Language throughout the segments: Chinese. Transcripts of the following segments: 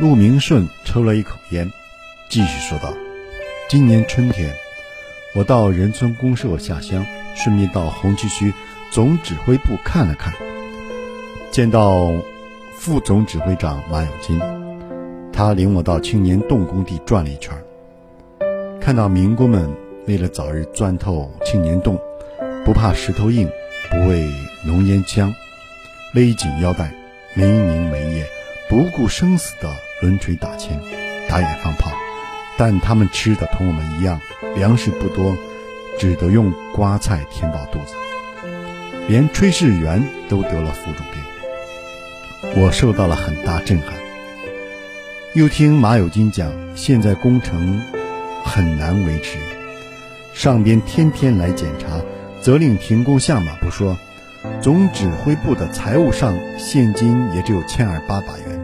陆明顺抽了一口烟，继续说道：“今年春天，我到仁村公社下乡，顺便到红旗区总指挥部看了看，见到副总指挥长马有金，他领我到青年洞工地转了一圈，看到民工们为了早日钻透青年洞，不怕石头硬，不畏浓烟枪，勒紧腰带，没明没夜，不顾生死的。”抡锤打枪，打野放炮，但他们吃的同我们一样，粮食不多，只得用瓜菜填饱肚子。连炊事员都得了浮肿病，我受到了很大震撼。又听马有金讲，现在工程很难维持，上边天天来检查，责令停工下马不说，总指挥部的财务上现金也只有千二八百元。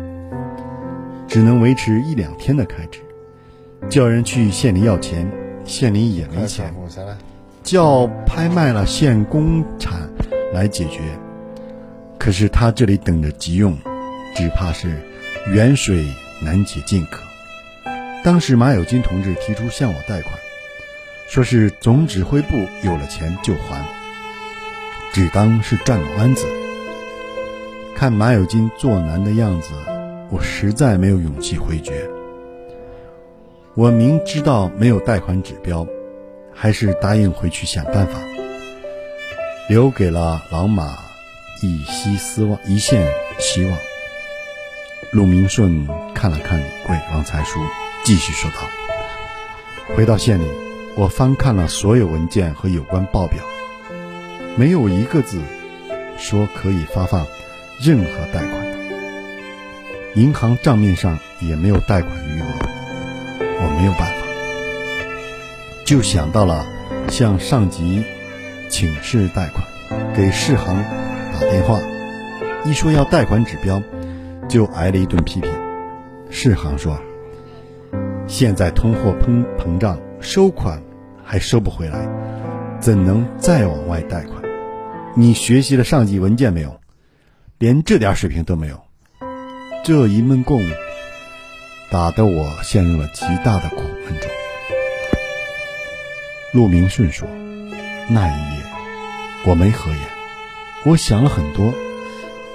只能维持一两天的开支，叫人去县里要钱，县里也没钱，叫拍卖了县公产来解决。可是他这里等着急用，只怕是远水难解近渴。当时马有金同志提出向我贷款，说是总指挥部有了钱就还，只当是转个弯子。看马有金做难的样子。我实在没有勇气回绝。我明知道没有贷款指标，还是答应回去想办法，留给了老马一丝望，一线希望。陆明顺看了看李贵、王才叔，继续说道：“回到县里，我翻看了所有文件和有关报表，没有一个字说可以发放任何贷款。”银行账面上也没有贷款余额，我没有办法，就想到了向上级请示贷款，给世行打电话，一说要贷款指标，就挨了一顿批评。世行说：“现在通货膨膨胀，收款还收不回来，怎能再往外贷款？你学习了上级文件没有？连这点水平都没有。”这一闷棍，打得我陷入了极大的苦闷中。陆明顺说：“那一夜，我没合眼，我想了很多。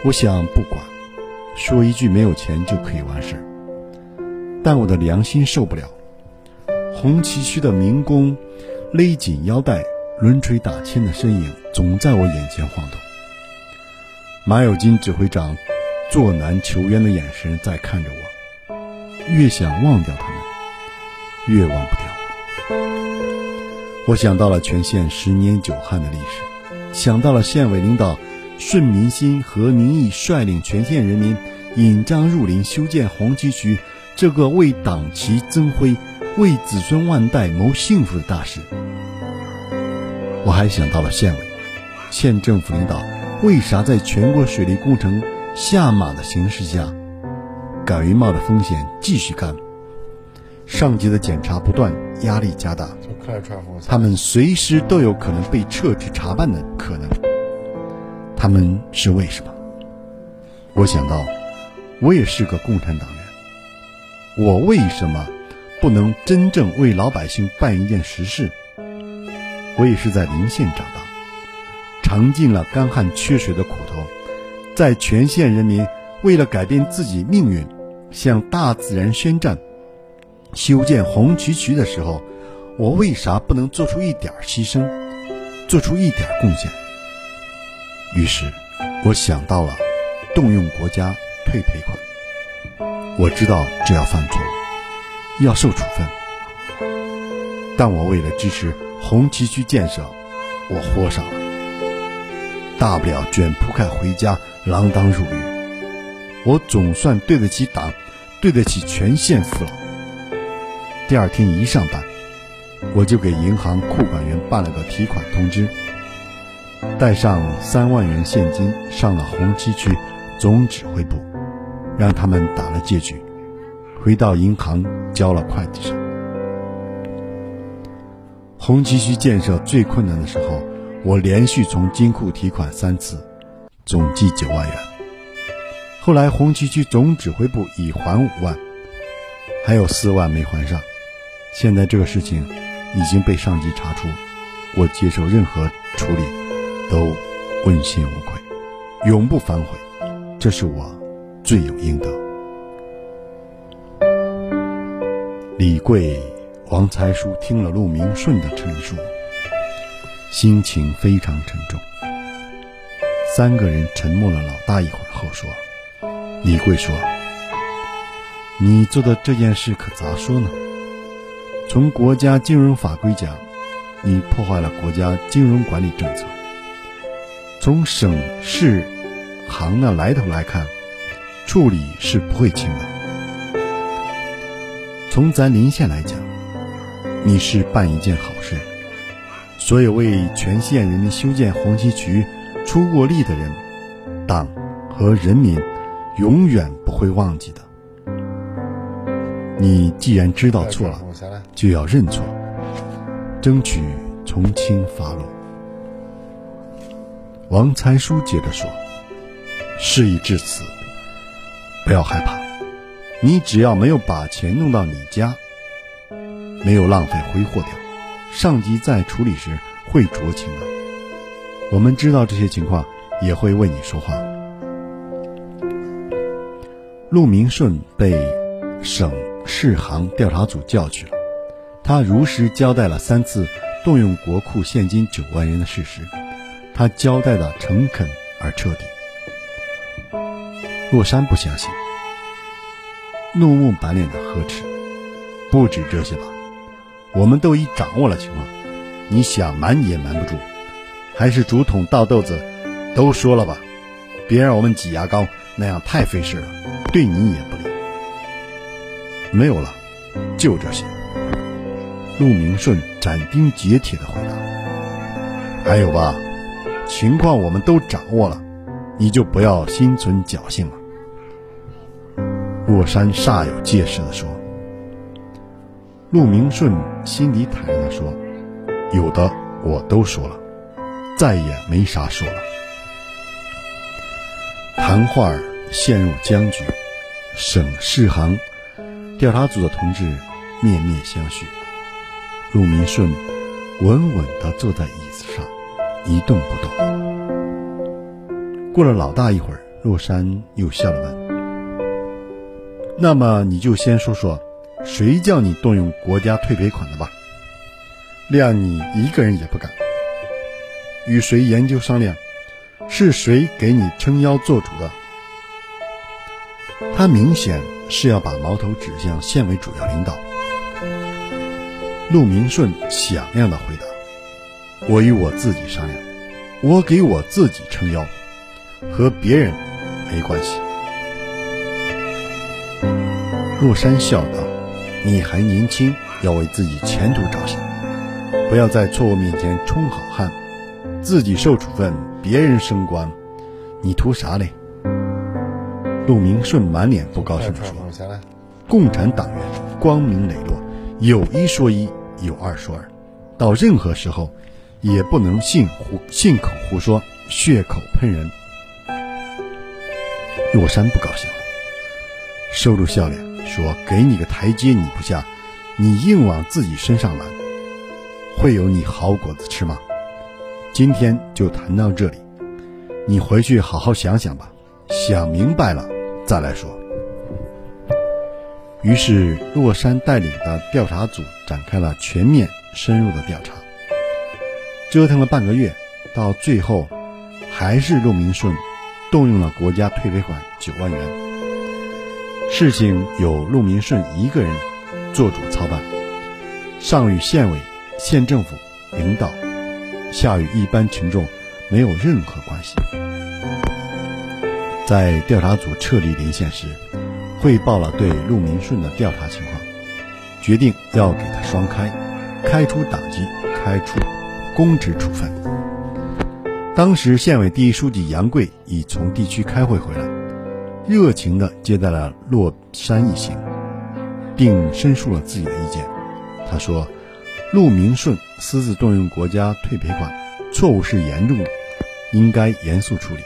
我想不管，说一句没有钱就可以完事。但我的良心受不了。红旗区的民工勒紧腰带、抡锤打枪的身影总在我眼前晃动。马有金指挥长。”作难求冤的眼神在看着我，越想忘掉他们，越忘不掉。我想到了全县十年九旱的历史，想到了县委领导顺民心和民意，率领全县人民引章入林，修建红旗渠这个为党旗增辉、为子孙万代谋幸福的大事。我还想到了县委、县政府领导为啥在全国水利工程。下马的形势下，敢于冒的风险继续干，上级的检查不断，压力加大，他们随时都有可能被撤职查办的可能。他们是为什么？我想到，我也是个共产党员，我为什么不能真正为老百姓办一件实事？我也是在临县长大，尝尽了干旱缺水的苦头。在全县人民为了改变自己命运，向大自然宣战，修建红旗渠的时候，我为啥不能做出一点牺牲，做出一点贡献？于是，我想到了动用国家退赔款。我知道这要犯错，要受处分，但我为了支持红旗渠建设，我豁上了，大不了卷铺盖回家。锒铛入狱，我总算对得起党，对得起全县父老。第二天一上班，我就给银行库管员办了个提款通知，带上三万元现金上了红旗区总指挥部，让他们打了借据，回到银行交了会计上。红旗区建设最困难的时候，我连续从金库提款三次。总计九万元。后来红旗区总指挥部已还五万，还有四万没还上。现在这个事情已经被上级查出，我接受任何处理都问心无愧，永不反悔，这是我罪有应得。李贵、王才叔听了陆明顺的陈述，心情非常沉重。三个人沉默了老大一会儿后说：“李贵说，你做的这件事可咋说呢？从国家金融法规讲，你破坏了国家金融管理政策。从省市行的来头来看，处理是不会轻的。”从咱临县来讲，你是办一件好事。所有为全县人民修建红旗渠出过力的人，党和人民永远不会忘记的。你既然知道错了，就要认错，争取从轻发落。王才书接着说：“事已至此，不要害怕。”你只要没有把钱弄到你家，没有浪费挥霍掉，上级在处理时会酌情的。我们知道这些情况，也会为你说话。陆明顺被省市行调查组叫去了，他如实交代了三次动用国库现金九万元的事实，他交代的诚恳而彻底。洛山不相信。怒目满脸的呵斥，不止这些吧？我们都已掌握了情况，你想瞒也瞒不住。还是竹筒倒豆子，都说了吧，别让我们挤牙膏，那样太费事了，对你也不利。没有了，就这些。陆明顺斩钉截铁的回答。还有吧？情况我们都掌握了，你就不要心存侥幸了。洛山煞有介事地说：“陆明顺心里坦然地说，有的我都说了，再也没啥说了。”谈话陷入僵局，省市行调查组的同志面面相觑。陆明顺稳稳地坐在椅子上，一动不动。过了老大一会儿，洛山又笑了问。那么你就先说说，谁叫你动用国家退赔款的吧？谅你一个人也不敢。与谁研究商量？是谁给你撑腰做主的？他明显是要把矛头指向县委主要领导。陆明顺响亮的回答：“我与我自己商量，我给我自己撑腰，和别人没关系。”若山笑道：“你还年轻，要为自己前途着想，不要在错误面前充好汉，自己受处分，别人升官，你图啥嘞？”陆明顺满脸不高兴地说：“共产党员光明磊落，有一说一，有二说二，到任何时候也不能信胡信口胡说，血口喷人。”若山不高兴了，收住笑脸。说给你个台阶你不下，你硬往自己身上揽，会有你好果子吃吗？今天就谈到这里，你回去好好想想吧，想明白了再来说。于是洛山带领的调查组展开了全面深入的调查，折腾了半个月，到最后还是陆明顺动用了国家退赔款九万元。事情由陆明顺一个人做主操办，上与县委、县政府领导，下与一般群众没有任何关系。在调查组撤离临县时，汇报了对陆明顺的调查情况，决定要给他双开，开除党籍，开除公职处分。当时县委第一书记杨贵已从地区开会回来。热情地接待了洛山一行，并申述了自己的意见。他说：“陆明顺私自动用国家退赔款，错误是严重的，应该严肃处理。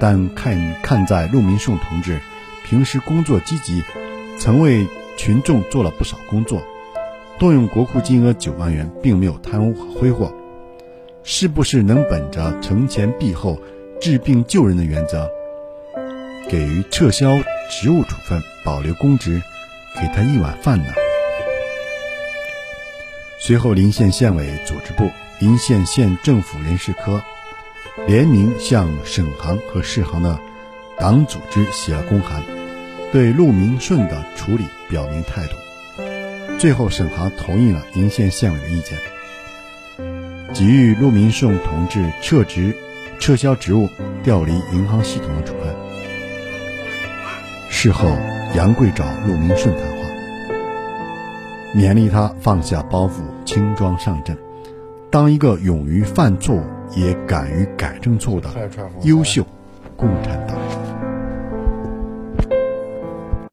但看看在陆明顺同志平时工作积极，曾为群众做了不少工作，动用国库金额九万元，并没有贪污和挥霍，是不是能本着惩前毖后、治病救人的原则，给予撤销职务处分、保留公职，给他一碗饭呢？随后，临县县委组织部、临县县政府人事科联名向省行和市行的党组织写了公函，对陆明顺的处理表明态度。最后，省行同意了临县县委的意见，给予陆明顺同志撤职、撤销职务、调离银行系统的处分。事后，杨贵找陆明顺谈话。勉励他放下包袱，轻装上阵，当一个勇于犯错也敢于改正错误的优秀共产。